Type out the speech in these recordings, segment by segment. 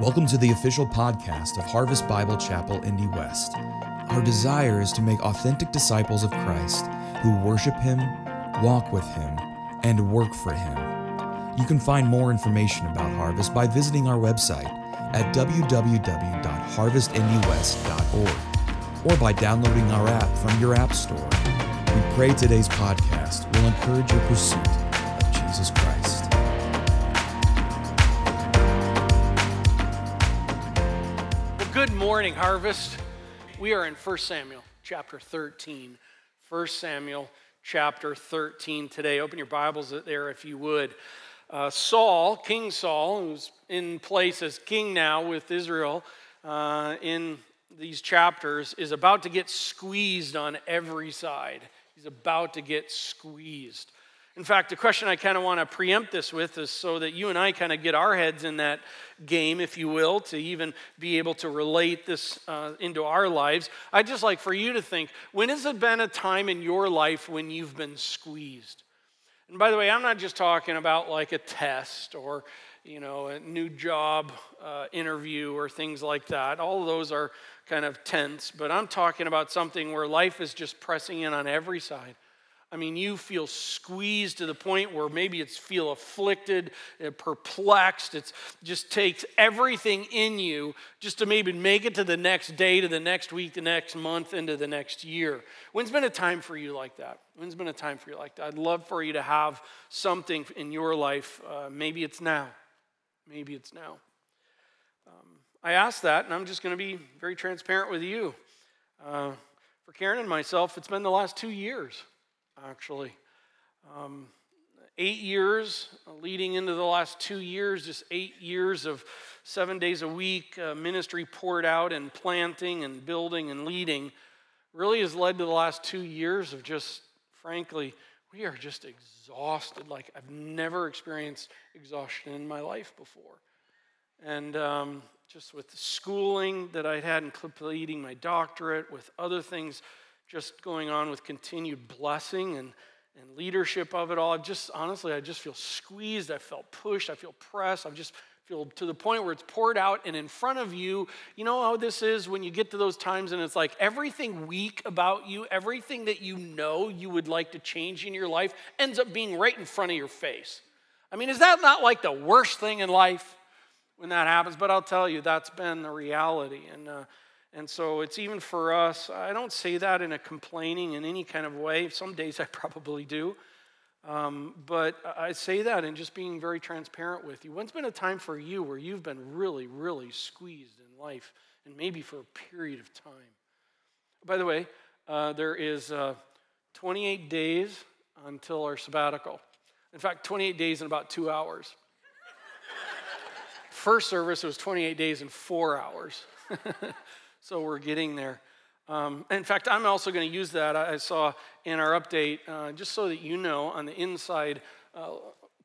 Welcome to the official podcast of Harvest Bible Chapel Indy West. Our desire is to make authentic disciples of Christ who worship Him, walk with Him, and work for Him. You can find more information about Harvest by visiting our website at www.harvestindywest.org or by downloading our app from your app store. We pray today's podcast will encourage your pursuit of Jesus Christ. Morning, Harvest. We are in 1 Samuel chapter 13. 1 Samuel chapter 13 today. Open your Bibles there if you would. Uh, Saul, King Saul, who's in place as king now with Israel uh, in these chapters, is about to get squeezed on every side. He's about to get squeezed. In fact, the question I kind of want to preempt this with is so that you and I kind of get our heads in that game, if you will, to even be able to relate this uh, into our lives. I'd just like for you to think when has it been a time in your life when you've been squeezed? And by the way, I'm not just talking about like a test or you know, a new job uh, interview or things like that. All those are kind of tense, but I'm talking about something where life is just pressing in on every side. I mean, you feel squeezed to the point where maybe it's feel afflicted, uh, perplexed. It just takes everything in you just to maybe make it to the next day, to the next week, the next month, into the next year. When's been a time for you like that? When's been a time for you like that? I'd love for you to have something in your life. Uh, maybe it's now. Maybe it's now. Um, I ask that, and I'm just going to be very transparent with you. Uh, for Karen and myself, it's been the last two years actually. Um, eight years leading into the last two years, just eight years of seven days a week uh, ministry poured out and planting and building and leading really has led to the last two years of just, frankly, we are just exhausted. Like I've never experienced exhaustion in my life before. And um, just with the schooling that I had in completing my doctorate, with other things just going on with continued blessing and, and leadership of it all. I just, honestly, I just feel squeezed. I felt pushed. I feel pressed. I just feel to the point where it's poured out and in front of you. You know how this is when you get to those times and it's like everything weak about you, everything that you know you would like to change in your life ends up being right in front of your face. I mean, is that not like the worst thing in life when that happens? But I'll tell you, that's been the reality. And, uh, and so it's even for us, I don't say that in a complaining in any kind of way. Some days I probably do. Um, but I say that in just being very transparent with you. When's been a time for you where you've been really, really squeezed in life and maybe for a period of time? By the way, uh, there is uh, 28 days until our sabbatical. In fact, 28 days in about two hours. First service was 28 days in four hours. So we're getting there. Um, in fact, I'm also going to use that. I saw in our update, uh, just so that you know, on the inside uh,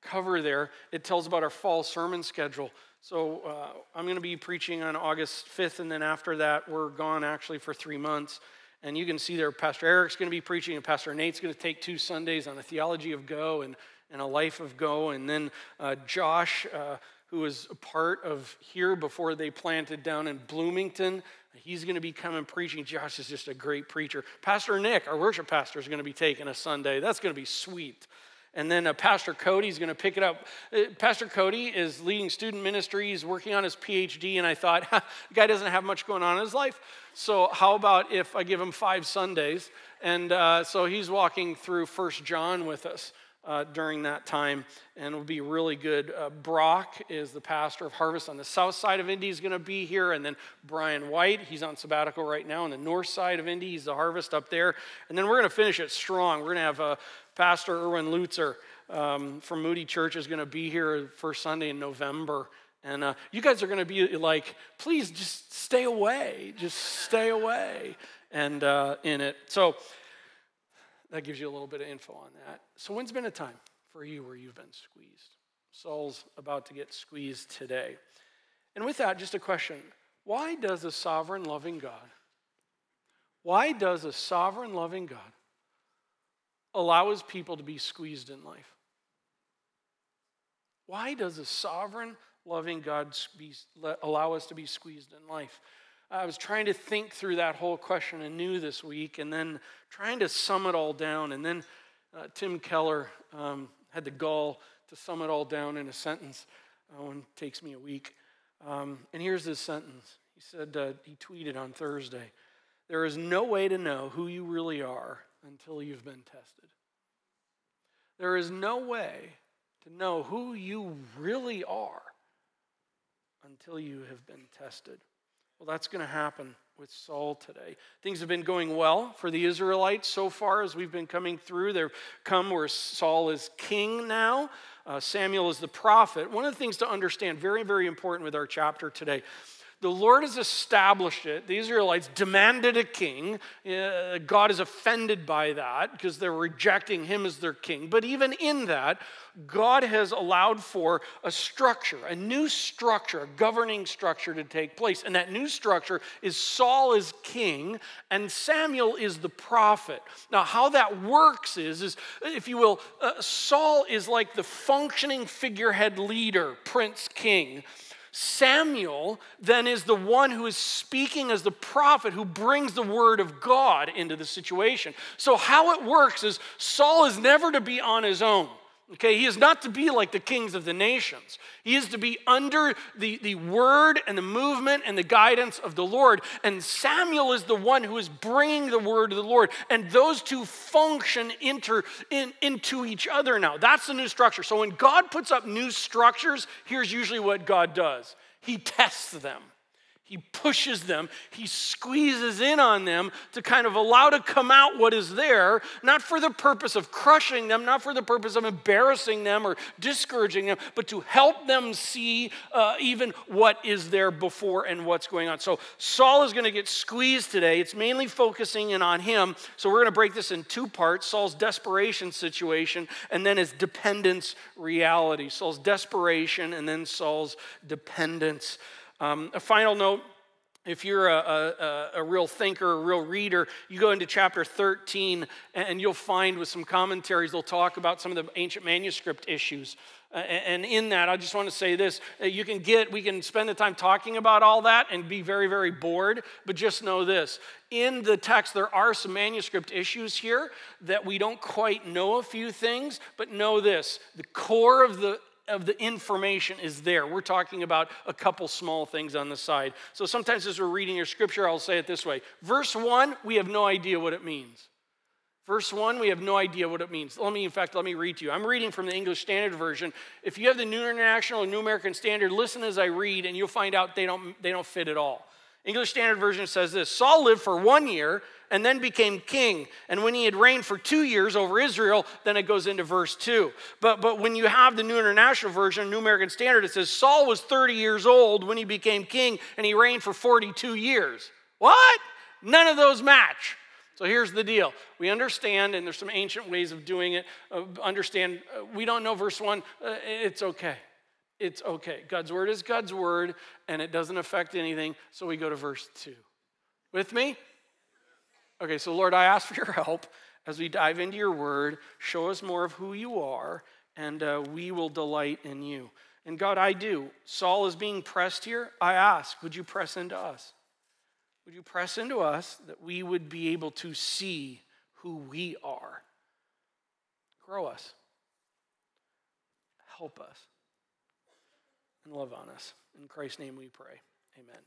cover there, it tells about our fall sermon schedule. So uh, I'm going to be preaching on August 5th, and then after that, we're gone actually for three months. And you can see there, Pastor Eric's going to be preaching, and Pastor Nate's going to take two Sundays on a theology of go and, and a life of go. And then uh, Josh, uh, who was a part of here before they planted down in Bloomington, He's going to be coming preaching. Josh is just a great preacher. Pastor Nick, our worship pastor, is going to be taking a Sunday. That's going to be sweet. And then uh, Pastor Cody is going to pick it up. Uh, Pastor Cody is leading student ministry. He's working on his PhD, and I thought, the guy doesn't have much going on in his life. So how about if I give him five Sundays? And uh, so he's walking through First John with us uh, during that time, and it'll be really good. Uh, Brock is the pastor of Harvest on the south side of Indy, is going to be here, and then Brian White, he's on sabbatical right now on the north side of Indy, he's the Harvest up there, and then we're going to finish it strong. We're going to have uh, Pastor Erwin Lutzer um, from Moody Church is going to be here first Sunday in November. And uh, you guys are going to be like, please just stay away. Just stay away and uh, in it. So that gives you a little bit of info on that. So, when's been a time for you where you've been squeezed? Saul's about to get squeezed today. And with that, just a question why does a sovereign loving God, why does a sovereign loving God allow his people to be squeezed in life? Why does a sovereign loving God allow us to be squeezed in life? I was trying to think through that whole question anew this week and then trying to sum it all down. And then uh, Tim Keller um, had the gall to sum it all down in a sentence. Uh, one takes me a week. Um, and here's his sentence. He said, uh, he tweeted on Thursday, there is no way to know who you really are until you've been tested. There is no way to know who you really are until you have been tested. Well, that's going to happen with Saul today. Things have been going well for the Israelites so far as we've been coming through. They've come where Saul is king now, uh, Samuel is the prophet. One of the things to understand, very, very important with our chapter today, the Lord has established it. The Israelites demanded a king. Uh, God is offended by that because they're rejecting him as their king. But even in that, God has allowed for a structure, a new structure, a governing structure to take place. And that new structure is Saul is king and Samuel is the prophet. Now, how that works is, is if you will, uh, Saul is like the functioning figurehead leader, prince king. Samuel then is the one who is speaking as the prophet who brings the word of God into the situation. So, how it works is Saul is never to be on his own. Okay, he is not to be like the kings of the nations. He is to be under the, the word and the movement and the guidance of the Lord. And Samuel is the one who is bringing the word of the Lord. And those two function inter, in, into each other now. That's the new structure. So when God puts up new structures, here's usually what God does He tests them. He pushes them, he squeezes in on them to kind of allow to come out what is there, not for the purpose of crushing them, not for the purpose of embarrassing them or discouraging them, but to help them see uh, even what is there before and what's going on. So Saul is going to get squeezed today. It's mainly focusing in on him. So we're going to break this in two parts Saul's desperation situation and then his dependence reality. Saul's desperation and then Saul's dependence. Um, a final note if you're a, a, a, real thinker, a real reader, you go into chapter 13 and you'll find with some commentaries, they'll talk about some of the ancient manuscript issues. and in that, I just want to say this you can get, we can spend the time talking about all that and be very, very bored, but just know this. In the text, there are some manuscript issues here that we don't quite know a few things, but know this the core of the of the information is there. We're talking about a couple small things on the side. So sometimes as we're reading your scripture, I'll say it this way Verse 1, we have no idea what it means. Verse 1, we have no idea what it means. Let me, in fact, let me read to you. I'm reading from the English Standard Version. If you have the New International or New American Standard, listen as I read, and you'll find out they don't, they don't fit at all. English Standard Version says this Saul lived for one year and then became king. And when he had reigned for two years over Israel, then it goes into verse two. But, but when you have the New International Version, New American Standard, it says Saul was 30 years old when he became king and he reigned for 42 years. What? None of those match. So here's the deal. We understand, and there's some ancient ways of doing it. Uh, understand, uh, we don't know verse one. Uh, it's okay. It's okay. God's word is God's word, and it doesn't affect anything. So we go to verse two. With me? Okay, so Lord, I ask for your help as we dive into your word. Show us more of who you are, and uh, we will delight in you. And God, I do. Saul is being pressed here. I ask, would you press into us? Would you press into us that we would be able to see who we are? Grow us, help us, and love on us. In Christ's name we pray. Amen.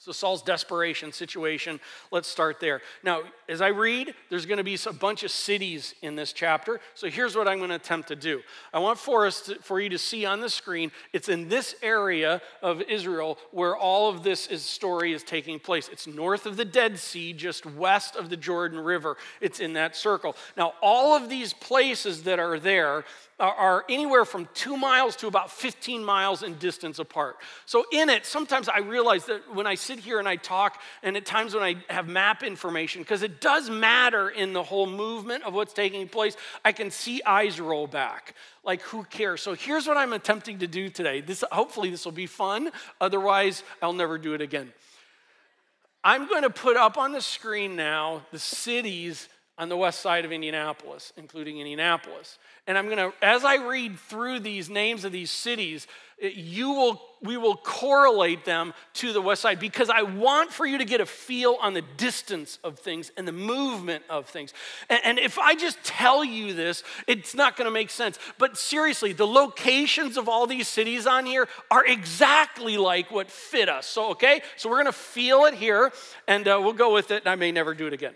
So, Saul's desperation situation, let's start there. Now, as I read, there's going to be a bunch of cities in this chapter. So, here's what I'm going to attempt to do. I want for, us to, for you to see on the screen, it's in this area of Israel where all of this is, story is taking place. It's north of the Dead Sea, just west of the Jordan River. It's in that circle. Now, all of these places that are there, are anywhere from two miles to about 15 miles in distance apart. So, in it, sometimes I realize that when I sit here and I talk, and at times when I have map information, because it does matter in the whole movement of what's taking place, I can see eyes roll back. Like, who cares? So, here's what I'm attempting to do today. This, hopefully, this will be fun. Otherwise, I'll never do it again. I'm going to put up on the screen now the cities on the west side of Indianapolis, including Indianapolis. And I'm going to, as I read through these names of these cities, you will, we will correlate them to the west side because I want for you to get a feel on the distance of things and the movement of things. And, and if I just tell you this, it's not going to make sense. But seriously, the locations of all these cities on here are exactly like what fit us. So, okay, so we're going to feel it here and uh, we'll go with it, and I may never do it again.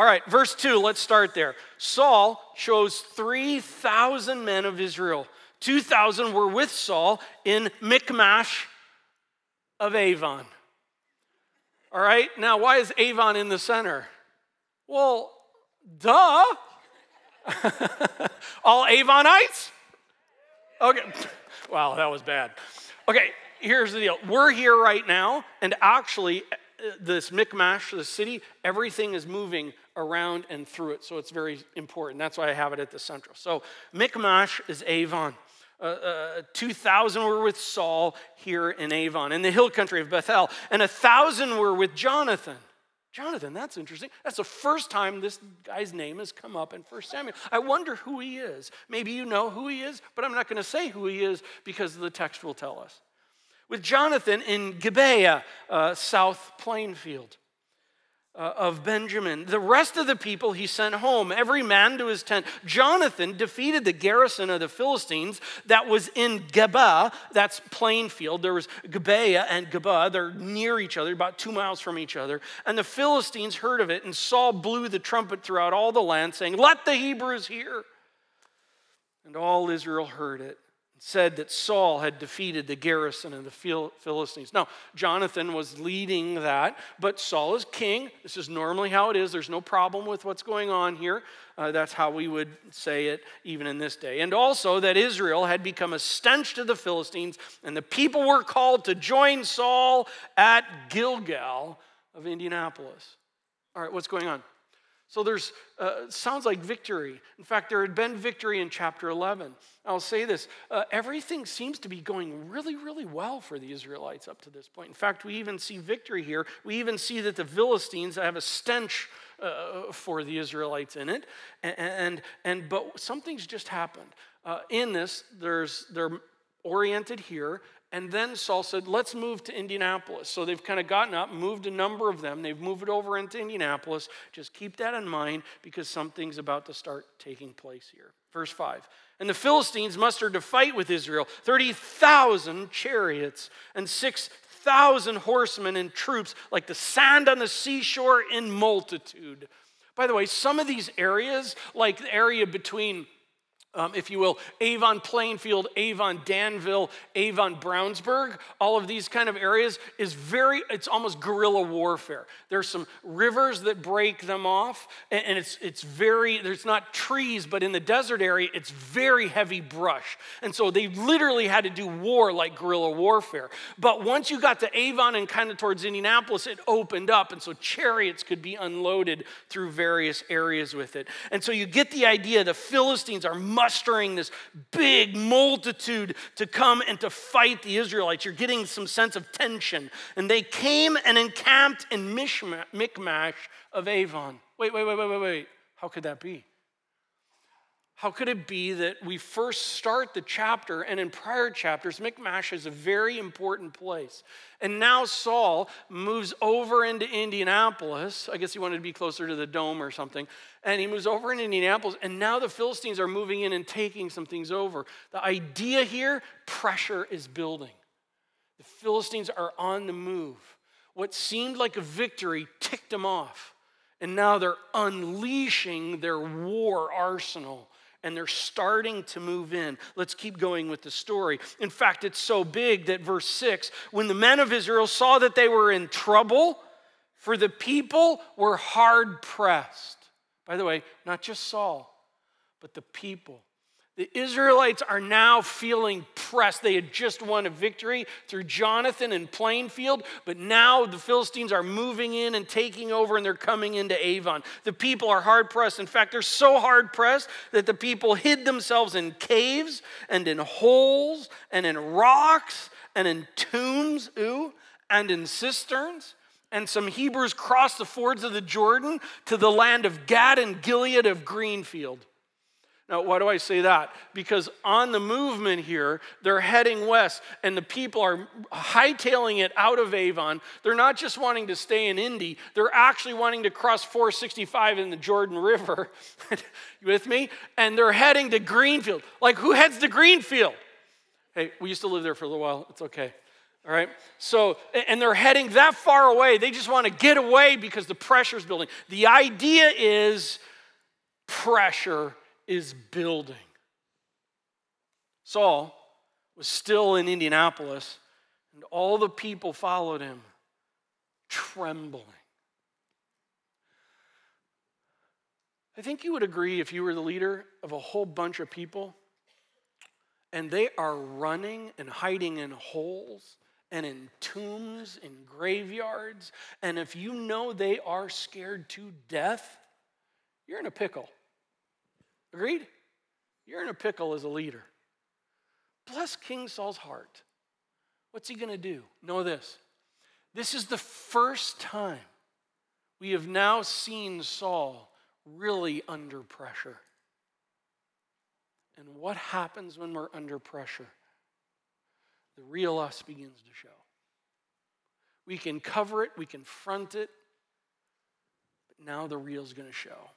All right, verse 2, let's start there. Saul chose 3,000 men of Israel. 2,000 were with Saul in Michmash of Avon. All right, now why is Avon in the center? Well, duh. All Avonites? Okay, wow, that was bad. Okay, here's the deal. We're here right now, and actually, this Michmash, the city, everything is moving around and through it. So it's very important. That's why I have it at the central. So Michmash is Avon. Uh, uh, 2,000 were with Saul here in Avon, in the hill country of Bethel, and a thousand were with Jonathan. Jonathan, that's interesting. That's the first time this guy's name has come up in 1 Samuel. I wonder who he is. Maybe you know who he is, but I'm not going to say who he is because the text will tell us with Jonathan in Gibeah, uh, South Plainfield. Uh, of Benjamin. The rest of the people he sent home, every man to his tent. Jonathan defeated the garrison of the Philistines that was in Geba, that's Plainfield. There was Gibeah and Geba, they're near each other, about two miles from each other. And the Philistines heard of it, and Saul blew the trumpet throughout all the land, saying, Let the Hebrews hear. And all Israel heard it said that Saul had defeated the garrison of the Philistines. Now, Jonathan was leading that, but Saul is king. This is normally how it is. There's no problem with what's going on here. Uh, that's how we would say it even in this day. And also that Israel had become a stench to the Philistines, and the people were called to join Saul at Gilgal of Indianapolis. All right, what's going on? So there's uh, sounds like victory. In fact, there had been victory in chapter 11. I'll say this: uh, everything seems to be going really, really well for the Israelites up to this point. In fact, we even see victory here. We even see that the Philistines have a stench uh, for the Israelites in it, and and, and but something's just happened. Uh, in this, there's they're oriented here, and then Saul said, let's move to Indianapolis. So they've kind of gotten up, moved a number of them. They've moved it over into Indianapolis. Just keep that in mind because something's about to start taking place here. Verse 5. And the Philistines mustered to fight with Israel 30,000 chariots and 6,000 horsemen and troops, like the sand on the seashore in multitude. By the way, some of these areas, like the area between um, if you will, Avon Plainfield, Avon Danville, Avon Brownsburg, all of these kind of areas is very, it's almost guerrilla warfare. There's some rivers that break them off, and, and it's, it's very, there's not trees, but in the desert area, it's very heavy brush. And so they literally had to do war like guerrilla warfare. But once you got to Avon and kind of towards Indianapolis, it opened up, and so chariots could be unloaded through various areas with it. And so you get the idea the Philistines are mustering this big multitude to come and to fight the Israelites. You're getting some sense of tension. And they came and encamped in Michmash of Avon. Wait, wait, wait, wait, wait, wait. How could that be? How could it be that we first start the chapter, and in prior chapters, Michmash is a very important place. And now Saul moves over into Indianapolis. I guess he wanted to be closer to the dome or something. And he moves over into Indianapolis, and now the Philistines are moving in and taking some things over. The idea here pressure is building. The Philistines are on the move. What seemed like a victory ticked them off. And now they're unleashing their war arsenal and they're starting to move in. Let's keep going with the story. In fact, it's so big that verse 6 when the men of Israel saw that they were in trouble, for the people were hard pressed. By the way, not just Saul, but the people the Israelites are now feeling pressed. They had just won a victory through Jonathan and Plainfield, but now the Philistines are moving in and taking over and they're coming into Avon. The people are hard pressed. In fact, they're so hard pressed that the people hid themselves in caves and in holes and in rocks and in tombs, ooh, and in cisterns. and some Hebrews crossed the fords of the Jordan to the land of Gad and Gilead of Greenfield. Now, why do I say that? Because on the movement here, they're heading west, and the people are hightailing it out of Avon. They're not just wanting to stay in Indy, they're actually wanting to cross 465 in the Jordan River. with me? And they're heading to Greenfield. Like, who heads to Greenfield? Hey, we used to live there for a little while. It's okay. All right. So, and they're heading that far away. They just want to get away because the pressure's building. The idea is pressure is building. Saul was still in Indianapolis, and all the people followed him, trembling. I think you would agree if you were the leader of a whole bunch of people and they are running and hiding in holes and in tombs, in graveyards, and if you know they are scared to death, you're in a pickle. Agreed? You're in a pickle as a leader. Bless King Saul's heart. What's he going to do? Know this. This is the first time we have now seen Saul really under pressure. And what happens when we're under pressure? The real us begins to show. We can cover it, we can front it, but now the real's going to show.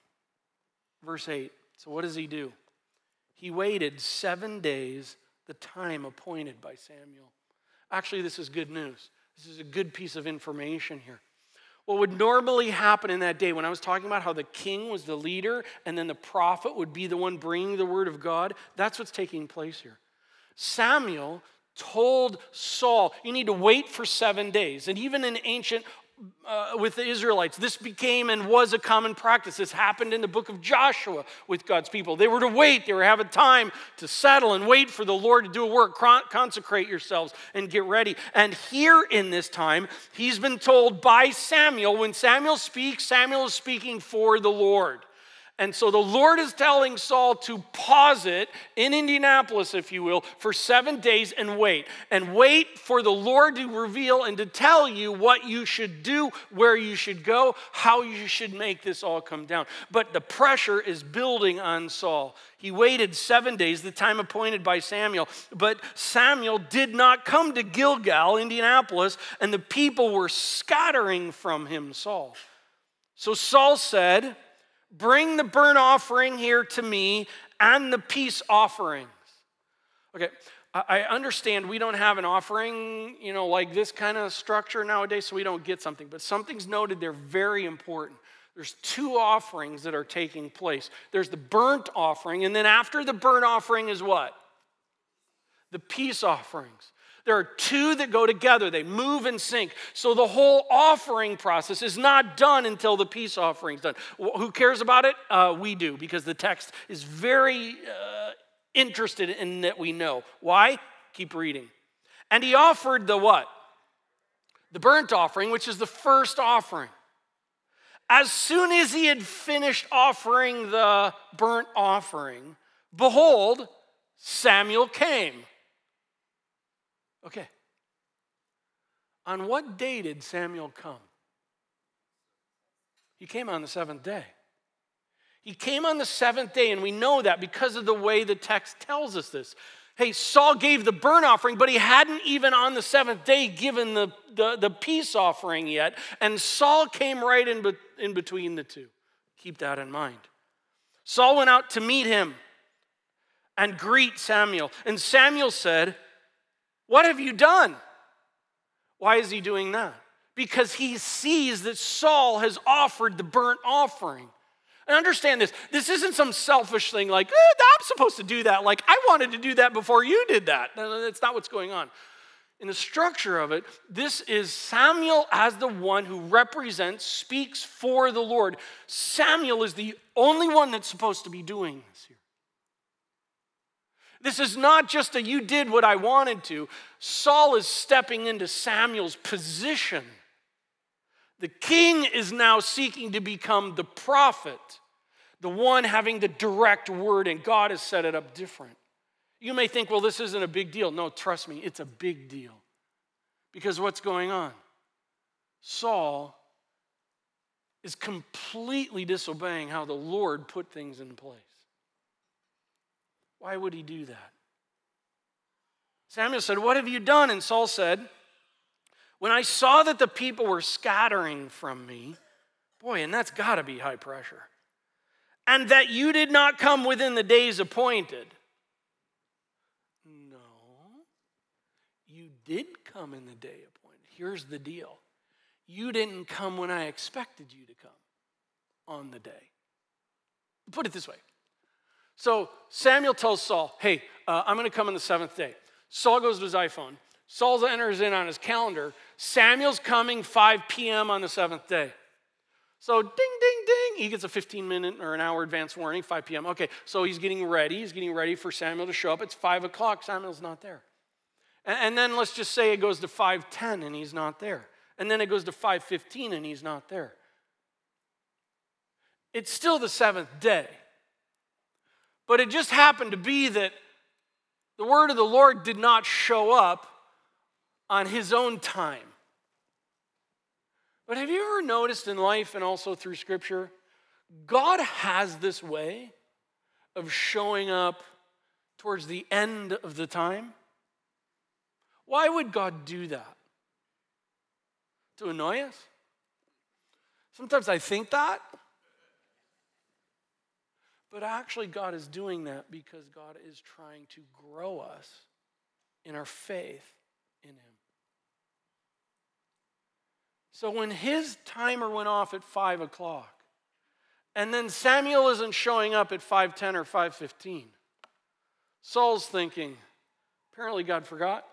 Verse 8 so, what does he do? He waited seven days, the time appointed by Samuel. Actually, this is good news. This is a good piece of information here. What would normally happen in that day, when I was talking about how the king was the leader and then the prophet would be the one bringing the word of God, that's what's taking place here. Samuel told Saul, You need to wait for seven days. And even in ancient uh, with the Israelites. This became and was a common practice. This happened in the book of Joshua with God's people. They were to wait, they were having time to settle and wait for the Lord to do a work. Consecrate yourselves and get ready. And here in this time, he's been told by Samuel when Samuel speaks, Samuel is speaking for the Lord. And so the Lord is telling Saul to pause it in Indianapolis, if you will, for seven days and wait. And wait for the Lord to reveal and to tell you what you should do, where you should go, how you should make this all come down. But the pressure is building on Saul. He waited seven days, the time appointed by Samuel. But Samuel did not come to Gilgal, Indianapolis, and the people were scattering from him, Saul. So Saul said, Bring the burnt offering here to me and the peace offerings. Okay, I understand we don't have an offering, you know, like this kind of structure nowadays, so we don't get something. But something's noted, they're very important. There's two offerings that are taking place. There's the burnt offering, and then after the burnt offering is what? The peace offerings. There are two that go together, they move and sync. So the whole offering process is not done until the peace offering is done. Who cares about it? Uh, we do, because the text is very uh, interested in that we know. Why? Keep reading. And he offered the what? The burnt offering, which is the first offering. As soon as he had finished offering the burnt offering, behold, Samuel came. Okay. On what day did Samuel come? He came on the seventh day. He came on the seventh day, and we know that because of the way the text tells us this. Hey, Saul gave the burnt offering, but he hadn't even on the seventh day given the, the, the peace offering yet. And Saul came right in, be, in between the two. Keep that in mind. Saul went out to meet him and greet Samuel. And Samuel said, what have you done? Why is he doing that? Because he sees that Saul has offered the burnt offering. And understand this this isn't some selfish thing like, eh, I'm supposed to do that. Like, I wanted to do that before you did that. That's not what's going on. In the structure of it, this is Samuel as the one who represents, speaks for the Lord. Samuel is the only one that's supposed to be doing this. This is not just a you did what I wanted to. Saul is stepping into Samuel's position. The king is now seeking to become the prophet, the one having the direct word, and God has set it up different. You may think, well, this isn't a big deal. No, trust me, it's a big deal. Because what's going on? Saul is completely disobeying how the Lord put things in place. Why would he do that? Samuel said, What have you done? And Saul said, When I saw that the people were scattering from me, boy, and that's got to be high pressure, and that you did not come within the days appointed. No, you did come in the day appointed. Here's the deal you didn't come when I expected you to come on the day. Put it this way. So Samuel tells Saul, hey, uh, I'm going to come on the seventh day. Saul goes to his iPhone. Saul enters in on his calendar. Samuel's coming 5 p.m. on the seventh day. So ding, ding, ding. He gets a 15 minute or an hour advance warning, 5 p.m. Okay, so he's getting ready. He's getting ready for Samuel to show up. It's 5 o'clock. Samuel's not there. And, and then let's just say it goes to 5:10 and he's not there. And then it goes to 5:15 and he's not there. It's still the seventh day. But it just happened to be that the word of the Lord did not show up on his own time. But have you ever noticed in life and also through scripture, God has this way of showing up towards the end of the time? Why would God do that? To annoy us? Sometimes I think that. But actually, God is doing that because God is trying to grow us in our faith in Him. So when his timer went off at 5 o'clock, and then Samuel isn't showing up at 5:10 or 5:15, Saul's thinking, apparently God forgot,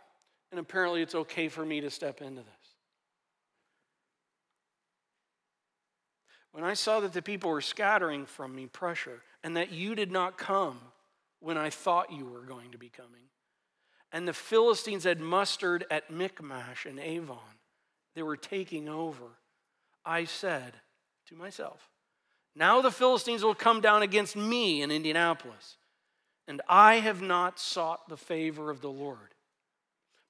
and apparently it's okay for me to step into this. When I saw that the people were scattering from me pressure, and that you did not come when I thought you were going to be coming, and the Philistines had mustered at Michmash and Avon, they were taking over, I said to myself, Now the Philistines will come down against me in Indianapolis, and I have not sought the favor of the Lord.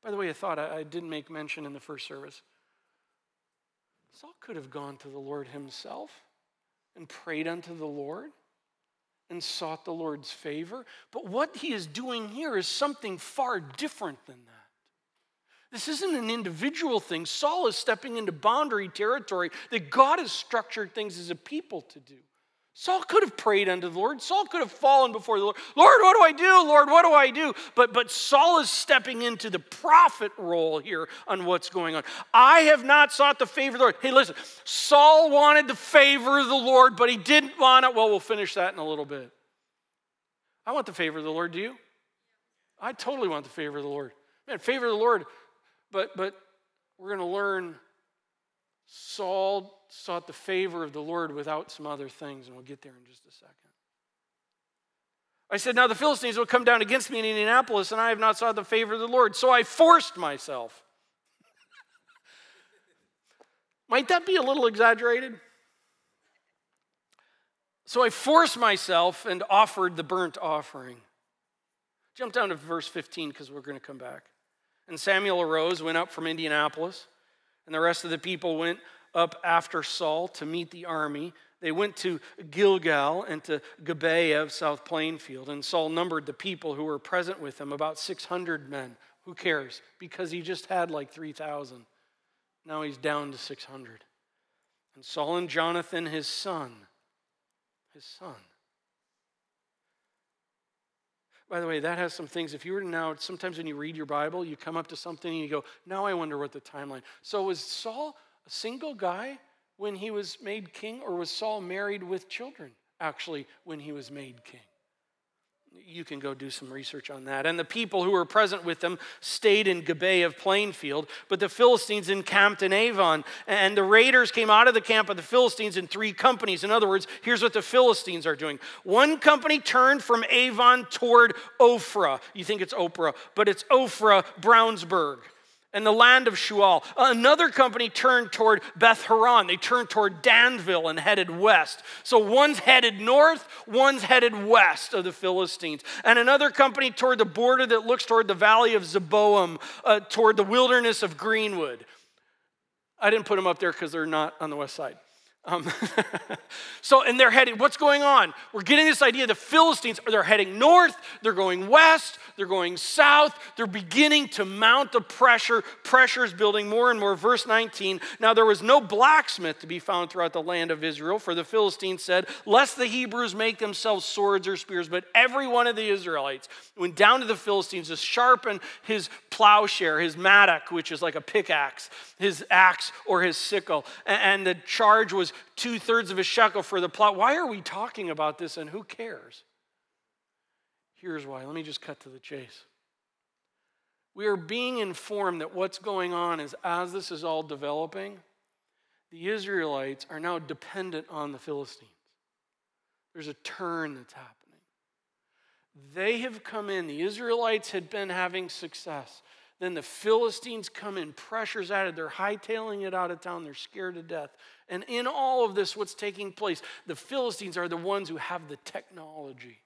By the way, I thought I didn't make mention in the first service. Saul could have gone to the Lord himself and prayed unto the Lord and sought the Lord's favor. But what he is doing here is something far different than that. This isn't an individual thing. Saul is stepping into boundary territory that God has structured things as a people to do. Saul could have prayed unto the Lord. Saul could have fallen before the Lord. Lord, what do I do? Lord, what do I do? But, but Saul is stepping into the prophet role here on what's going on. I have not sought the favor of the Lord. Hey, listen, Saul wanted the favor of the Lord, but he didn't want it. Well, we'll finish that in a little bit. I want the favor of the Lord. Do you? I totally want the favor of the Lord. Man, favor of the Lord. But, but we're to learn Saul sought the favor of the Lord without some other things, and we'll get there in just a second. I said, Now the Philistines will come down against me in Indianapolis, and I have not sought the favor of the Lord. So I forced myself. Might that be a little exaggerated? So I forced myself and offered the burnt offering. Jump down to verse 15 because we're going to come back. And Samuel arose, went up from Indianapolis, and the rest of the people went up after Saul to meet the army. They went to Gilgal and to Gibeah of South Plainfield, and Saul numbered the people who were present with him, about 600 men. Who cares? Because he just had like 3,000. Now he's down to 600. And Saul and Jonathan, his son, his son. By the way, that has some things. If you were to now, sometimes when you read your Bible, you come up to something and you go, now I wonder what the timeline. So was Saul a single guy when he was made king, or was Saul married with children actually when he was made king? You can go do some research on that. And the people who were present with them stayed in Gibeah of Plainfield, but the Philistines encamped in Avon. And the raiders came out of the camp of the Philistines in three companies. In other words, here's what the Philistines are doing one company turned from Avon toward Ophrah. You think it's Oprah, but it's Ophrah Brownsburg and the land of Shual. Another company turned toward Beth Horon. They turned toward Danville and headed west. So one's headed north, one's headed west of the Philistines. And another company toward the border that looks toward the valley of Zeboim, uh, toward the wilderness of Greenwood. I didn't put them up there because they're not on the west side. Um, so, and they're heading, what's going on? We're getting this idea the Philistines, they're heading north, they're going west, they're going south, they're beginning to mount the pressure. Pressure is building more and more. Verse 19 Now there was no blacksmith to be found throughout the land of Israel, for the Philistines said, Lest the Hebrews make themselves swords or spears. But every one of the Israelites went down to the Philistines to sharpen his plowshare, his mattock, which is like a pickaxe, his axe or his sickle. And the charge was two thirds of a shekel for the plot. Why are we talking about this and who cares? Here's why. Let me just cut to the chase. We are being informed that what's going on is as this is all developing, the Israelites are now dependent on the Philistines. There's a turn that's happening. They have come in, the Israelites had been having success. Then the Philistines come in, pressures added. They're hightailing it out of town. They're scared to death. And in all of this, what's taking place? The Philistines are the ones who have the technology.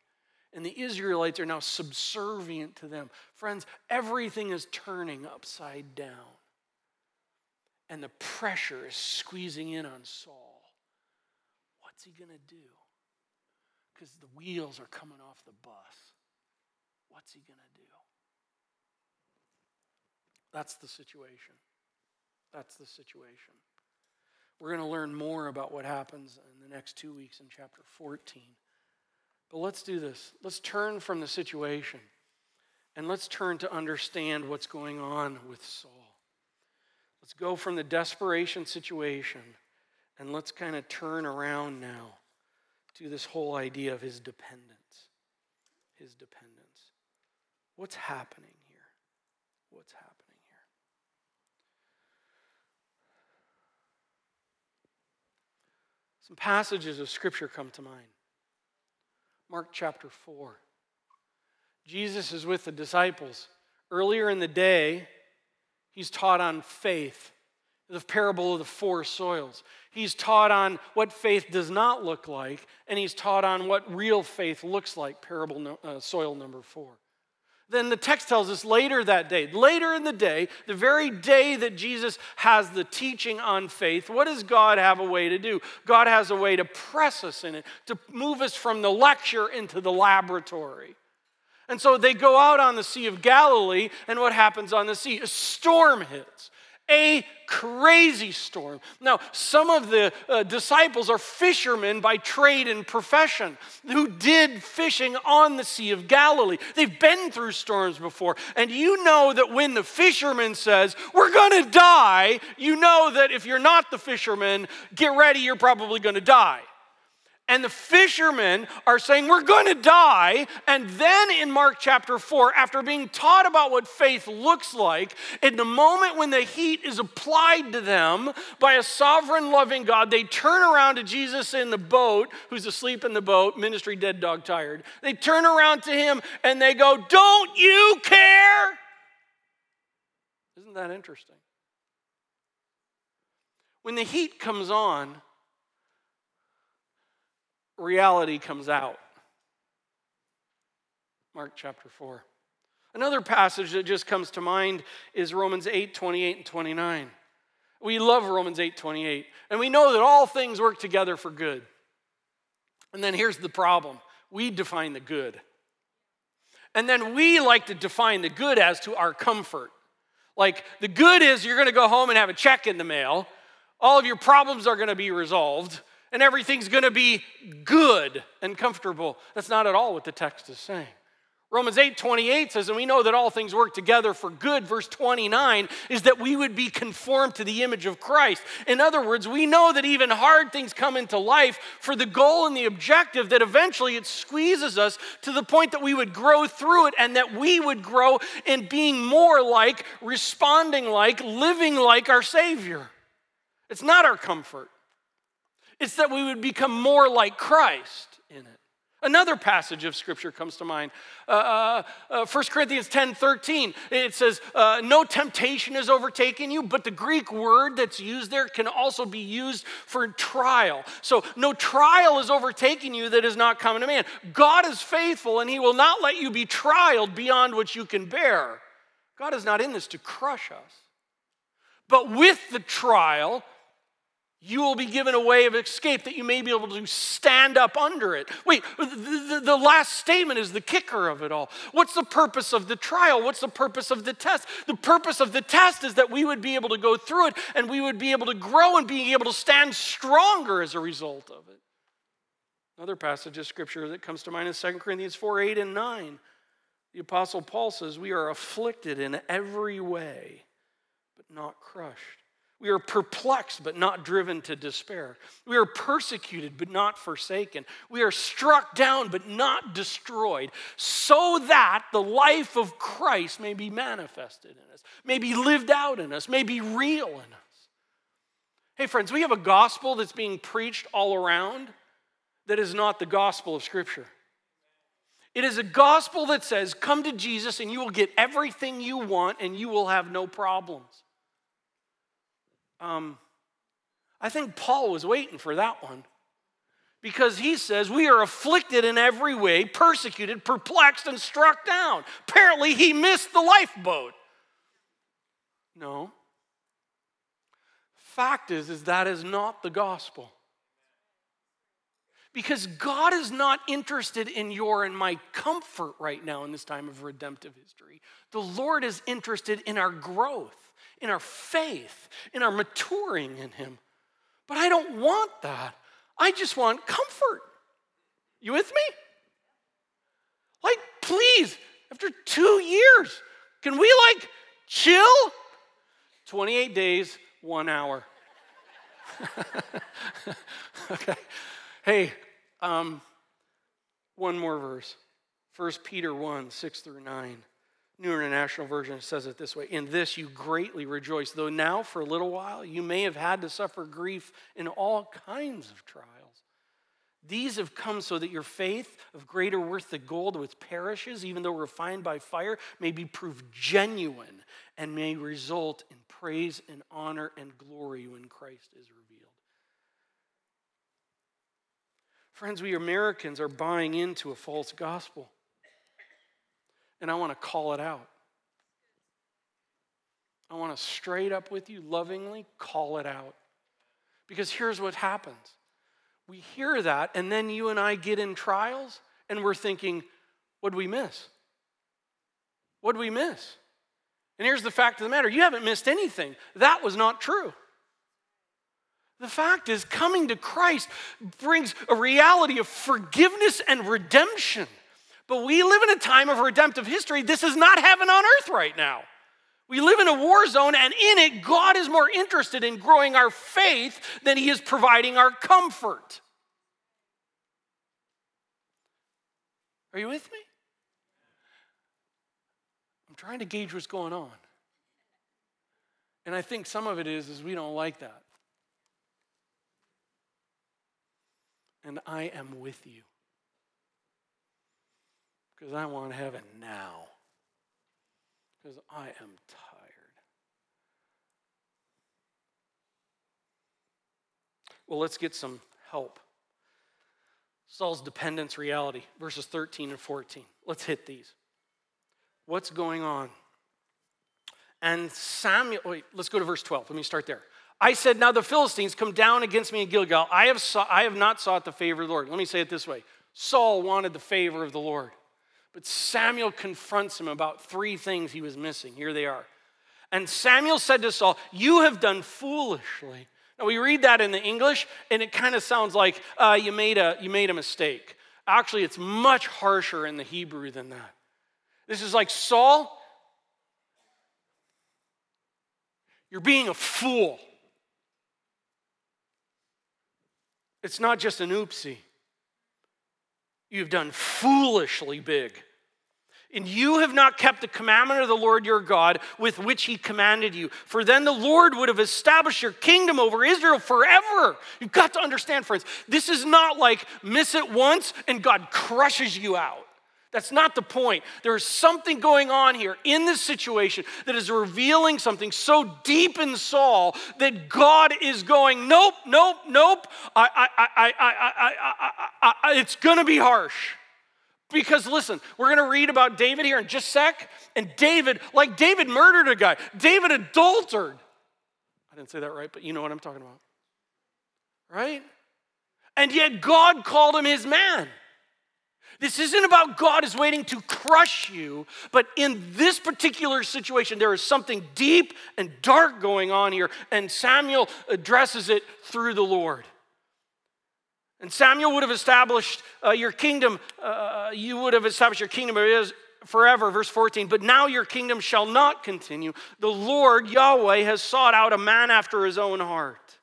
And the Israelites are now subservient to them. Friends, everything is turning upside down. And the pressure is squeezing in on Saul. What's he going to do? Because the wheels are coming off the bus. What's he going to do? That's the situation. That's the situation. We're going to learn more about what happens in the next two weeks in chapter 14. But let's do this. Let's turn from the situation and let's turn to understand what's going on with Saul. Let's go from the desperation situation and let's kind of turn around now to this whole idea of his dependence. His dependence. What's happening here? What's happening? Some passages of Scripture come to mind. Mark chapter 4. Jesus is with the disciples. Earlier in the day, he's taught on faith, the parable of the four soils. He's taught on what faith does not look like, and he's taught on what real faith looks like, parable no, uh, soil number four. Then the text tells us later that day, later in the day, the very day that Jesus has the teaching on faith, what does God have a way to do? God has a way to press us in it, to move us from the lecture into the laboratory. And so they go out on the Sea of Galilee, and what happens on the sea? A storm hits a crazy storm. Now, some of the uh, disciples are fishermen by trade and profession who did fishing on the Sea of Galilee. They've been through storms before. And you know that when the fisherman says, We're going to die, you know that if you're not the fisherman, get ready, you're probably going to die. And the fishermen are saying, We're going to die. And then in Mark chapter 4, after being taught about what faith looks like, in the moment when the heat is applied to them by a sovereign, loving God, they turn around to Jesus in the boat, who's asleep in the boat, ministry dead dog tired. They turn around to him and they go, Don't you care? Isn't that interesting? When the heat comes on, reality comes out. Mark chapter 4. Another passage that just comes to mind is Romans 8 28 and 29. We love Romans 8 28, and we know that all things work together for good. And then here's the problem we define the good. And then we like to define the good as to our comfort. Like the good is you're going to go home and have a check in the mail, all of your problems are going to be resolved and everything's going to be good and comfortable. That's not at all what the text is saying. Romans 8 28 says, and we know that all things work together for good. Verse 29 is that we would be conformed to the image of Christ. In other words, we know that even hard things come into life for the goal and the objective that eventually it squeezes us to the point that we would grow through it and that we would grow in being more like, responding like, living like our Savior. It's not our comfort. It's that we would become more like Christ in it. Another passage of scripture comes to mind. Uh, uh, 1 uh, Corinthians 10 13. It says, uh, No temptation has overtaken you, but the Greek word that's used there can also be used for trial. So, no trial is overtaking you that is not common to man. God is faithful, and he will not let you be trialed beyond what you can bear. God is not in this to crush us But with the trial, you will be given a way of escape that you may be able to stand up under it. Wait, the, the, last statement is the kicker of it all. What's the purpose of the trial? What's the purpose of the test? The purpose of the test is that we would be able to go through it and we would be able to grow and be able to stand stronger as a result of it. Another passage of scripture that comes to mind is 2 Corinthians 4 8 and 9. The Apostle Paul says, We are afflicted in every way, but not crushed we are perplexed, but not driven to despair. We are persecuted, but not forsaken. We are struck down, but not destroyed, so that the life of Christ may be manifested in us, may be lived out in us, may be real in us. Hey, friends, we have a gospel that's being preached all around that is not the gospel of Scripture. It is a gospel that says, Come to Jesus and you will get everything you want and you will have no problems. Um, I think Paul was waiting for that one because he says, We are afflicted in every way, persecuted, perplexed, and struck down. Apparently, he missed the lifeboat. No. Fact is, is that is not the gospel. Because God is not interested in your and my comfort right now in this time of redemptive history. The Lord is interested in our growth in our faith, in our maturing in Him. But I don't want that. I just want comfort. You with me? Like, please, after two years, can we like chill? 28 days, one hour. okay. Hey, um, one more verse. 1 Peter 1 6 through 9. New International Version says it this way In this you greatly rejoice, though now for a little while you may have had to suffer grief in all kinds of trials. These have come so that your faith, of greater worth than gold which perishes, even though refined by fire, may be proved genuine and may result in praise and honor and glory when Christ is revealed. Friends, we Americans are buying into a false gospel and I want to call it out. I want to straight up with you, lovingly call it out. Because here's what happens we hear that, and then you and I get in trials, and we're thinking, what did we miss? What did we miss? And here's the fact of the matter you haven't missed anything. That was not true. The fact is, coming to Christ brings a reality of forgiveness and redemption. But we live in a time of redemptive history. This is not heaven on earth right now. We live in a war zone, and in it, God is more interested in growing our faith than He is providing our comfort. Are you with me? I'm trying to gauge what's going on. And I think some of it is is we don't like that. And I am with you because I want heaven now. Because I am tired. Well, let's get some help. Saul's dependence reality, verses 13 and 14. Let's hit these. What's going on? And Samuel, wait, let's go to verse 12. Let me start there. I said, Now the Philistines come down against me in Gilgal. I have, sought, I have not sought the favor of the Lord. Let me say it this way Saul wanted the favor of the Lord. But Samuel confronts him about three things he was missing. Here they are. And Samuel said to Saul, You have done foolishly. Now we read that in the English, and it kind of sounds like uh, you, made a, you made a mistake. Actually, it's much harsher in the Hebrew than that. This is like, Saul, you're being a fool. It's not just an oopsie. You've done foolishly big. And you have not kept the commandment of the Lord your God with which he commanded you. For then the Lord would have established your kingdom over Israel forever. You've got to understand, friends, this is not like miss it once and God crushes you out. That's not the point. There is something going on here in this situation that is revealing something so deep in Saul that God is going, nope, nope, nope. I, I, I, I, I, I, I it's going to be harsh. Because listen, we're going to read about David here in just a sec. And David, like David murdered a guy, David adultered. I didn't say that right, but you know what I'm talking about. Right? And yet God called him his man. This isn't about God is waiting to crush you, but in this particular situation, there is something deep and dark going on here, and Samuel addresses it through the Lord. And Samuel would have established uh, your kingdom, uh, you would have established your kingdom forever, verse 14. But now your kingdom shall not continue. The Lord, Yahweh, has sought out a man after his own heart.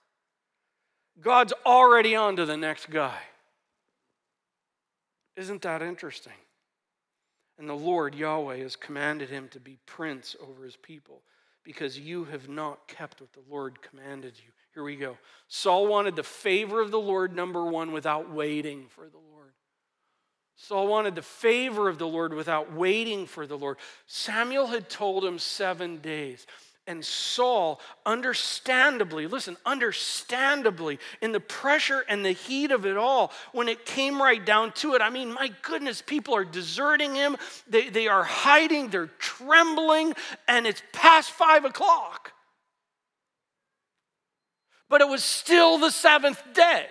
God's already on to the next guy. Isn't that interesting? And the Lord, Yahweh, has commanded him to be prince over his people because you have not kept what the Lord commanded you. Here we go. Saul wanted the favor of the Lord, number one, without waiting for the Lord. Saul wanted the favor of the Lord without waiting for the Lord. Samuel had told him seven days. And Saul, understandably, listen, understandably, in the pressure and the heat of it all, when it came right down to it, I mean, my goodness, people are deserting him. They, they are hiding, they're trembling, and it's past five o'clock. But it was still the seventh day.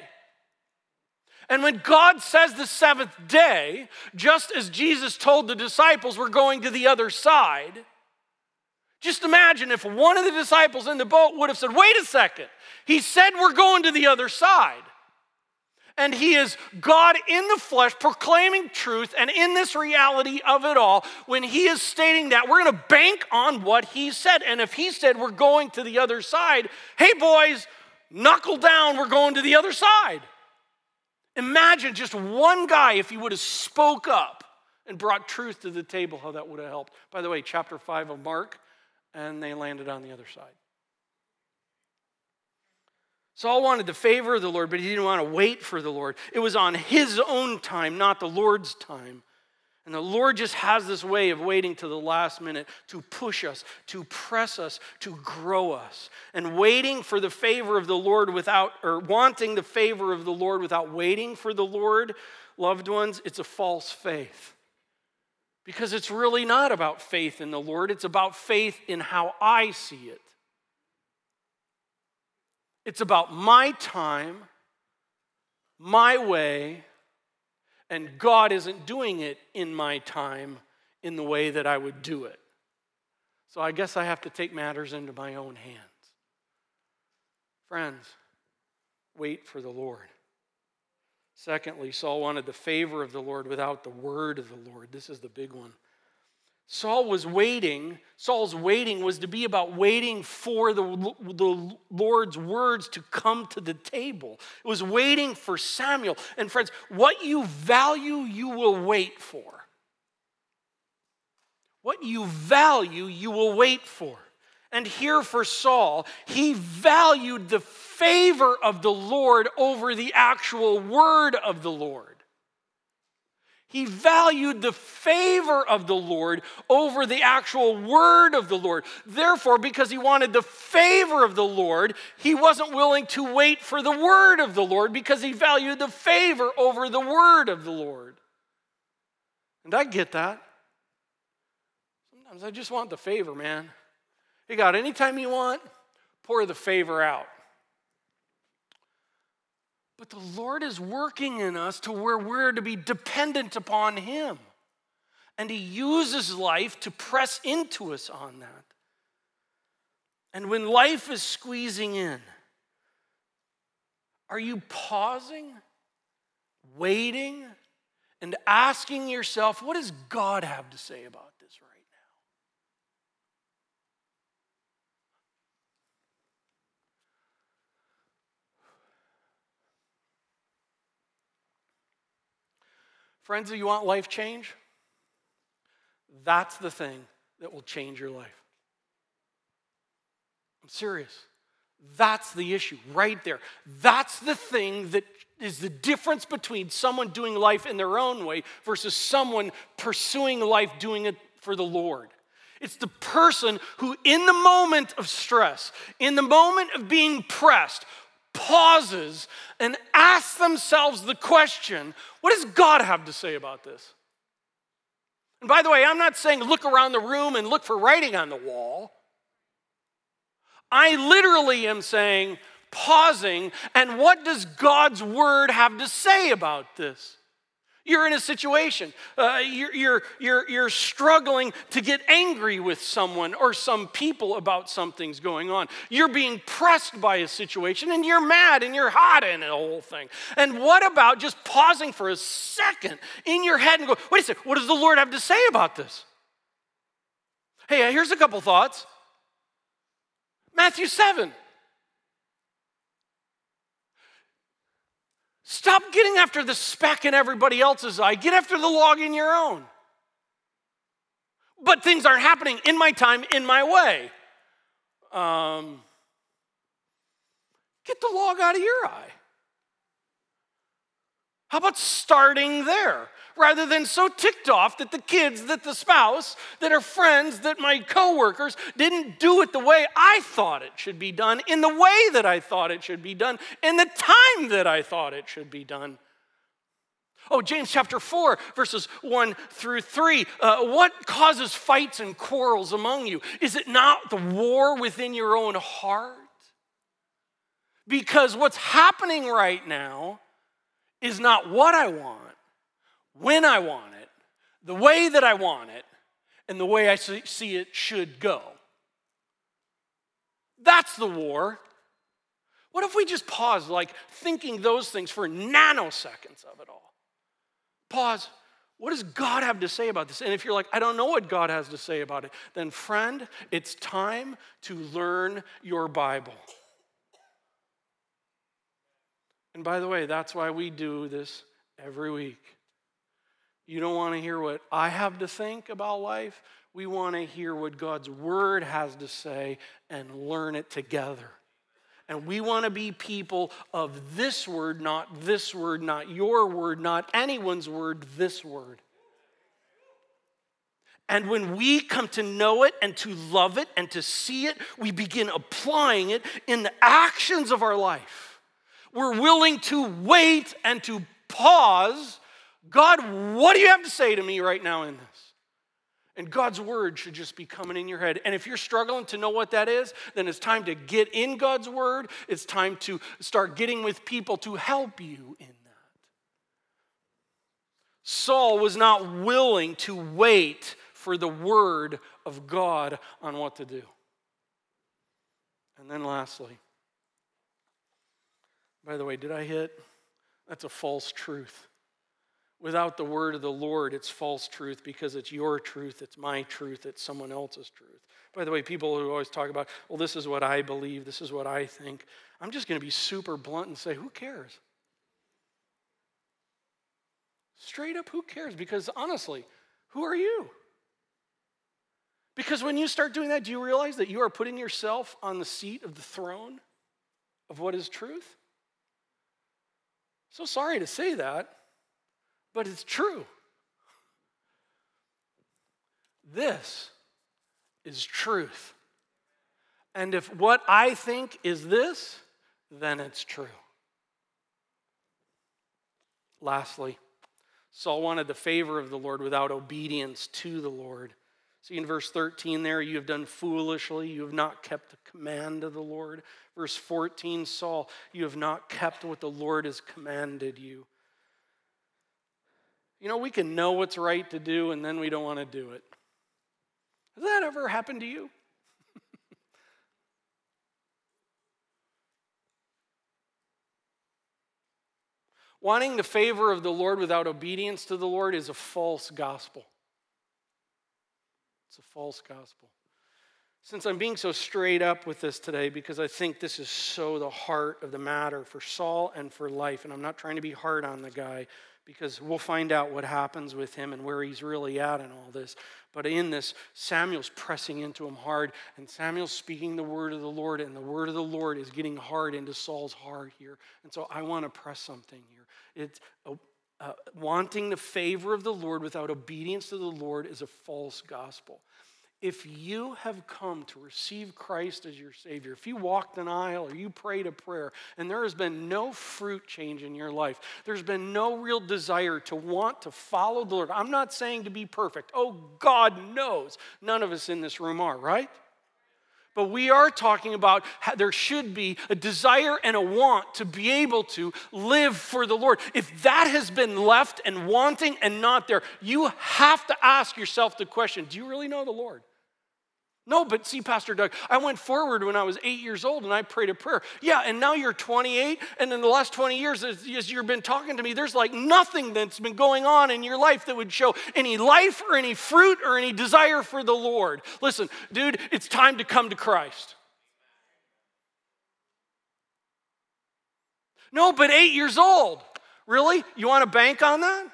And when God says the seventh day, just as Jesus told the disciples, we're going to the other side just imagine if one of the disciples in the boat would have said, Wait a second, he said we're going to the other side. And he is God in the flesh, proclaiming truth. And in this reality of it all, when he is stating that, we're going to bank on what he said. And if he said we're going to the other side, hey, boys, knuckle down, we're going to the other side. Imagine just one guy if he would have spoke up and brought truth to the table, how that would have helped. By the way, chapter 5 of Mark and they landed on the other side. Saul wanted the favor of the Lord, but he didn't want to wait for the Lord. It was on his own time, not the Lord's time. And the Lord just has this way of waiting to the last minute to push us, to press us, to grow us. And waiting for the favor of the Lord without, or wanting the favor of the Lord without waiting for the Lord, loved ones, it's a false faith. Because it's really not about faith in the Lord, it's about faith in how I see it. It's about my time, my way, and God isn't doing it in my time in the way that I would do it. So I guess I have to take matters into my own hands. Friends, wait for the Lord. Secondly, Saul wanted the favor of the Lord without the word of the Lord. This is the big one. Saul was waiting. Saul's waiting was to be about waiting for the, the Lord's words to come to the table. It was waiting for Samuel. And friends, what you value, you will wait for. What you value, you will wait for. And here for Saul, he valued the favor of the Lord over the actual word of the Lord. He valued the favor of the Lord over the actual word of the Lord. Therefore, because he wanted the favor of the Lord, he wasn't willing to wait for the word of the Lord because he valued the favor over the word of the Lord. And I get that. Sometimes I just want the favor, man. Hey, God, anytime you want, pour the favor out. But the Lord is working in us to where we're to be dependent upon Him. And He uses life to press into us on that. And when life is squeezing in, are you pausing, waiting, and asking yourself, what does God have to say about Friends, do you want life change? That's the thing that will change your life. I'm serious. That's the issue right there. That's the thing that is the difference between someone doing life in their own way versus someone pursuing life doing it for the Lord. It's the person who, in the moment of stress, in the moment of being pressed, pauses and asks themselves the question what does God have to say about this? And by the way, I'm not saying look around the room and look for writing on the wall. I literally am saying, pausing, and what does God's word have to say about this? You're in a situation, uh, you're, you're, you're, you're struggling to get angry with someone or some people about something's going on. You're being pressed by a situation and you're mad and you're hot in the whole thing. And what about just pausing for a second in your head and go, wait a second, what does the Lord have to say about this? Hey, here's a couple thoughts. Matthew 7. Stop getting after the speck in everybody else's eye. Get after the log in your own. But things aren't happening in my time, in my way. Um, get the log out of your eye. How about starting there? Rather than so ticked off that the kids, that the spouse, that are friends, that my coworkers didn't do it the way I thought it should be done, in the way that I thought it should be done, in the time that I thought it should be done. Oh, James chapter 4, verses 1 through 3. Uh, what causes fights and quarrels among you? Is it not the war within your own heart? Because what's happening right now is not what I want when I want it, the way that I want it, and the way I see it should go. That's the war. What if we just pause, like thinking those things for nanoseconds of it all? Pause. What does God have to say about this? And if you're like, I don't know what God has to say about it, then friend, it's time to learn your Bible. And by the way, that's why we do this every week. You don't want to hear what I have to think about life. We want to hear what God's word has to say and learn it together. And we want to be people of this word, not this word, not your word, not anyone's word, this word. And when we come to know it and to love it and to see it, we begin applying it in the actions of our life. We're willing to wait and to pause God, what do you have to say to me right now in this? And God's word should just be coming in your head. And if you're struggling to know what that is, then it's time to get in God's word. It's time to start getting with people to help you in that. Saul was not willing to wait for the word of God on what to do. And then lastly, by the way, did I hit? That's a false truth. Without the word of the Lord, it's false truth because it's your truth, it's my truth, it's someone else's truth. By the way, people who always talk about, well, this is what I believe, this is what I think, I'm just going to be super blunt and say, who cares? Straight up, who cares? Because honestly, who are you? Because when you start doing that, do you realize that you are putting yourself on the seat of the throne of what is truth? So sorry to say that, but it's true. This is truth. And if what I think is this, then it's true. Lastly, Saul wanted the favor of the Lord without obedience to the Lord. See in verse 13 there, you have done foolishly, you have not kept the command of the Lord. Verse 14, Saul, you have not kept what the Lord has commanded you. You know, we can know what's right to do and then we don't want to do it. Has that ever happened to you? Wanting the favor of the Lord without obedience to the Lord is a false gospel. It's a false gospel. Since I'm being so straight up with this today, because I think this is so the heart of the matter for Saul and for life, and I'm not trying to be hard on the guy, because we'll find out what happens with him and where he's really at in all this. But in this, Samuel's pressing into him hard, and Samuel's speaking the word of the Lord, and the word of the Lord is getting hard into Saul's heart here. And so I want to press something here. It's uh, uh, wanting the favor of the Lord without obedience to the Lord is a false gospel if you have come to receive Christ as your Savior, if you walked an aisle or you prayed a prayer and there has been no fruit change in your life, there's been no real desire to want to follow the Lord. I'm not saying to be perfect. Oh, God knows none of us in this room are, right? But we are talking about there should be a desire and a want to be able to live for the Lord. If that has been left and wanting and not there, you have to ask yourself the question do you really know the Lord? No, but see, Pastor Doug, I went forward when I was eight years old and I prayed a prayer. Yeah, and now you're 28, and in the last 20 years, as, as you've been talking to me, there's like nothing that's been going on in your life that would show any life or any fruit or any desire for the Lord. Listen, dude, it's time to come to Christ. No, but eight years old. Really? You want to bank on that?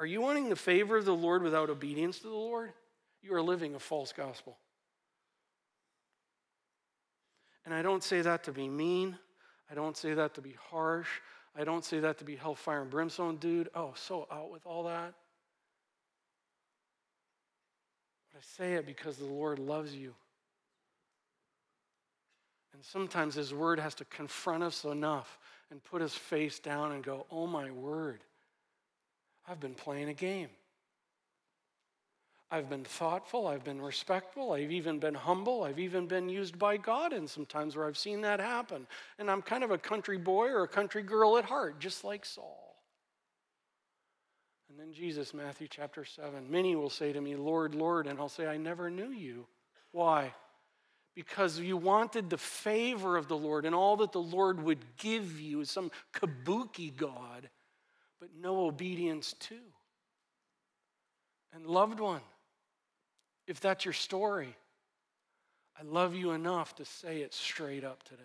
Are you wanting the favor of the Lord without obedience to the Lord? You are living a false gospel. And I don't say that to be mean. I don't say that to be harsh. I don't say that to be hellfire and brimstone, dude. Oh, so out with all that. But I say it because the Lord loves you. And sometimes His word has to confront us enough and put His face down and go, Oh, my word. I've been playing a game. I've been thoughtful, I've been respectful, I've even been humble, I've even been used by God in some times where I've seen that happen. And I'm kind of a country boy or a country girl at heart, just like Saul. And then Jesus, Matthew chapter 7, many will say to me, Lord, Lord, and I'll say, I never knew you. Why? Because you wanted the favor of the Lord and all that the Lord would give you, is some kabuki God but no obedience to. And, loved one, if that's your story, I love you enough to say it straight up today.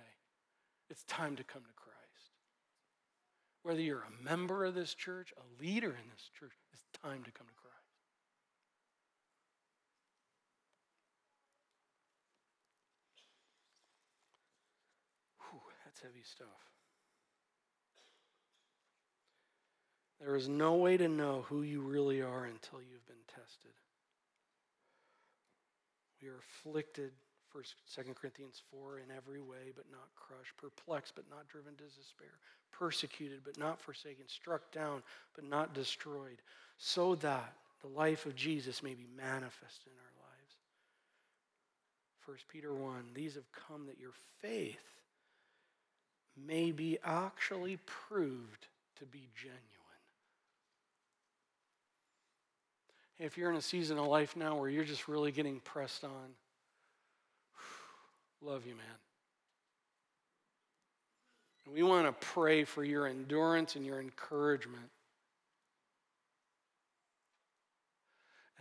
It's time to come to Christ. Whether you're a member of this church, a leader in this church, it's time to come to Christ. Whew, that's heavy stuff. There is no way to know who you really are until you've been tested. We are afflicted, First, Second Corinthians 4, in every way, but not crushed, perplexed, but not driven to despair, persecuted, but not forsaken, struck down, but not destroyed, so that the life of Jesus may be manifest in our lives. 1 Peter 1 These have come that your faith may be actually proved to be genuine. If you're in a season of life now where you're just really getting pressed on, love you, man. And we want to pray for your endurance and your encouragement.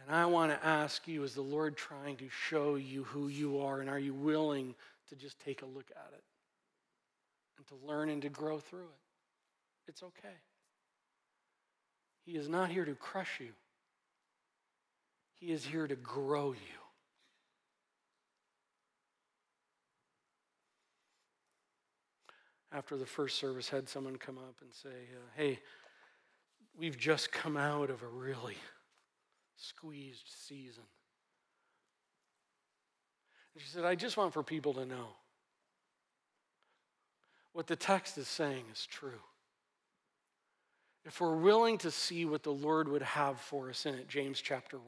And I want to ask you, is the Lord trying to show you who you are? And are you willing to just take a look at it and to learn and to grow through it? It's okay. He is not here to crush you. He is here to grow you. After the first service, had someone come up and say, uh, Hey, we've just come out of a really squeezed season. And she said, I just want for people to know what the text is saying is true. If we're willing to see what the Lord would have for us in it, James chapter 1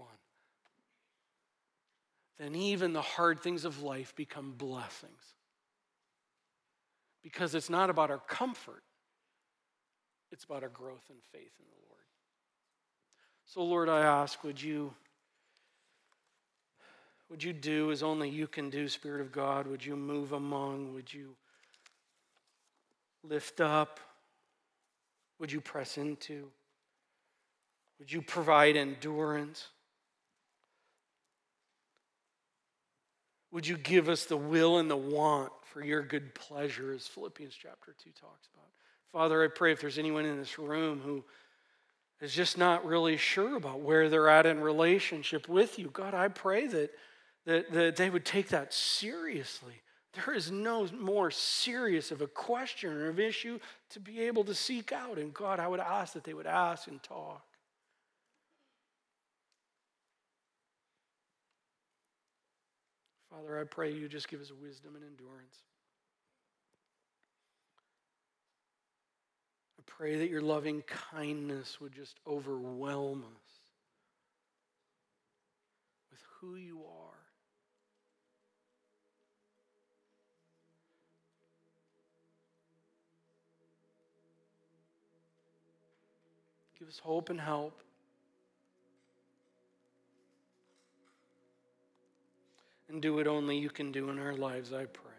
then even the hard things of life become blessings. Because it's not about our comfort, it's about our growth and faith in the Lord. So, Lord, I ask, would you. Would you do as only you can do, Spirit of God? Would you move among? Would you lift up? Would you press into? Would you provide endurance? Would you give us the will and the want for your good pleasure, as Philippians chapter 2 talks about? Father, I pray if there's anyone in this room who is just not really sure about where they're at in relationship with you, God, I pray that, that, that they would take that seriously. There is no more serious of a question or of issue to be able to seek out. And God, I would ask that they would ask and talk. Father, I pray you just give us wisdom and endurance. I pray that your loving kindness would just overwhelm us with who you are. Give us hope and help. And do what only you can do in our lives, I pray.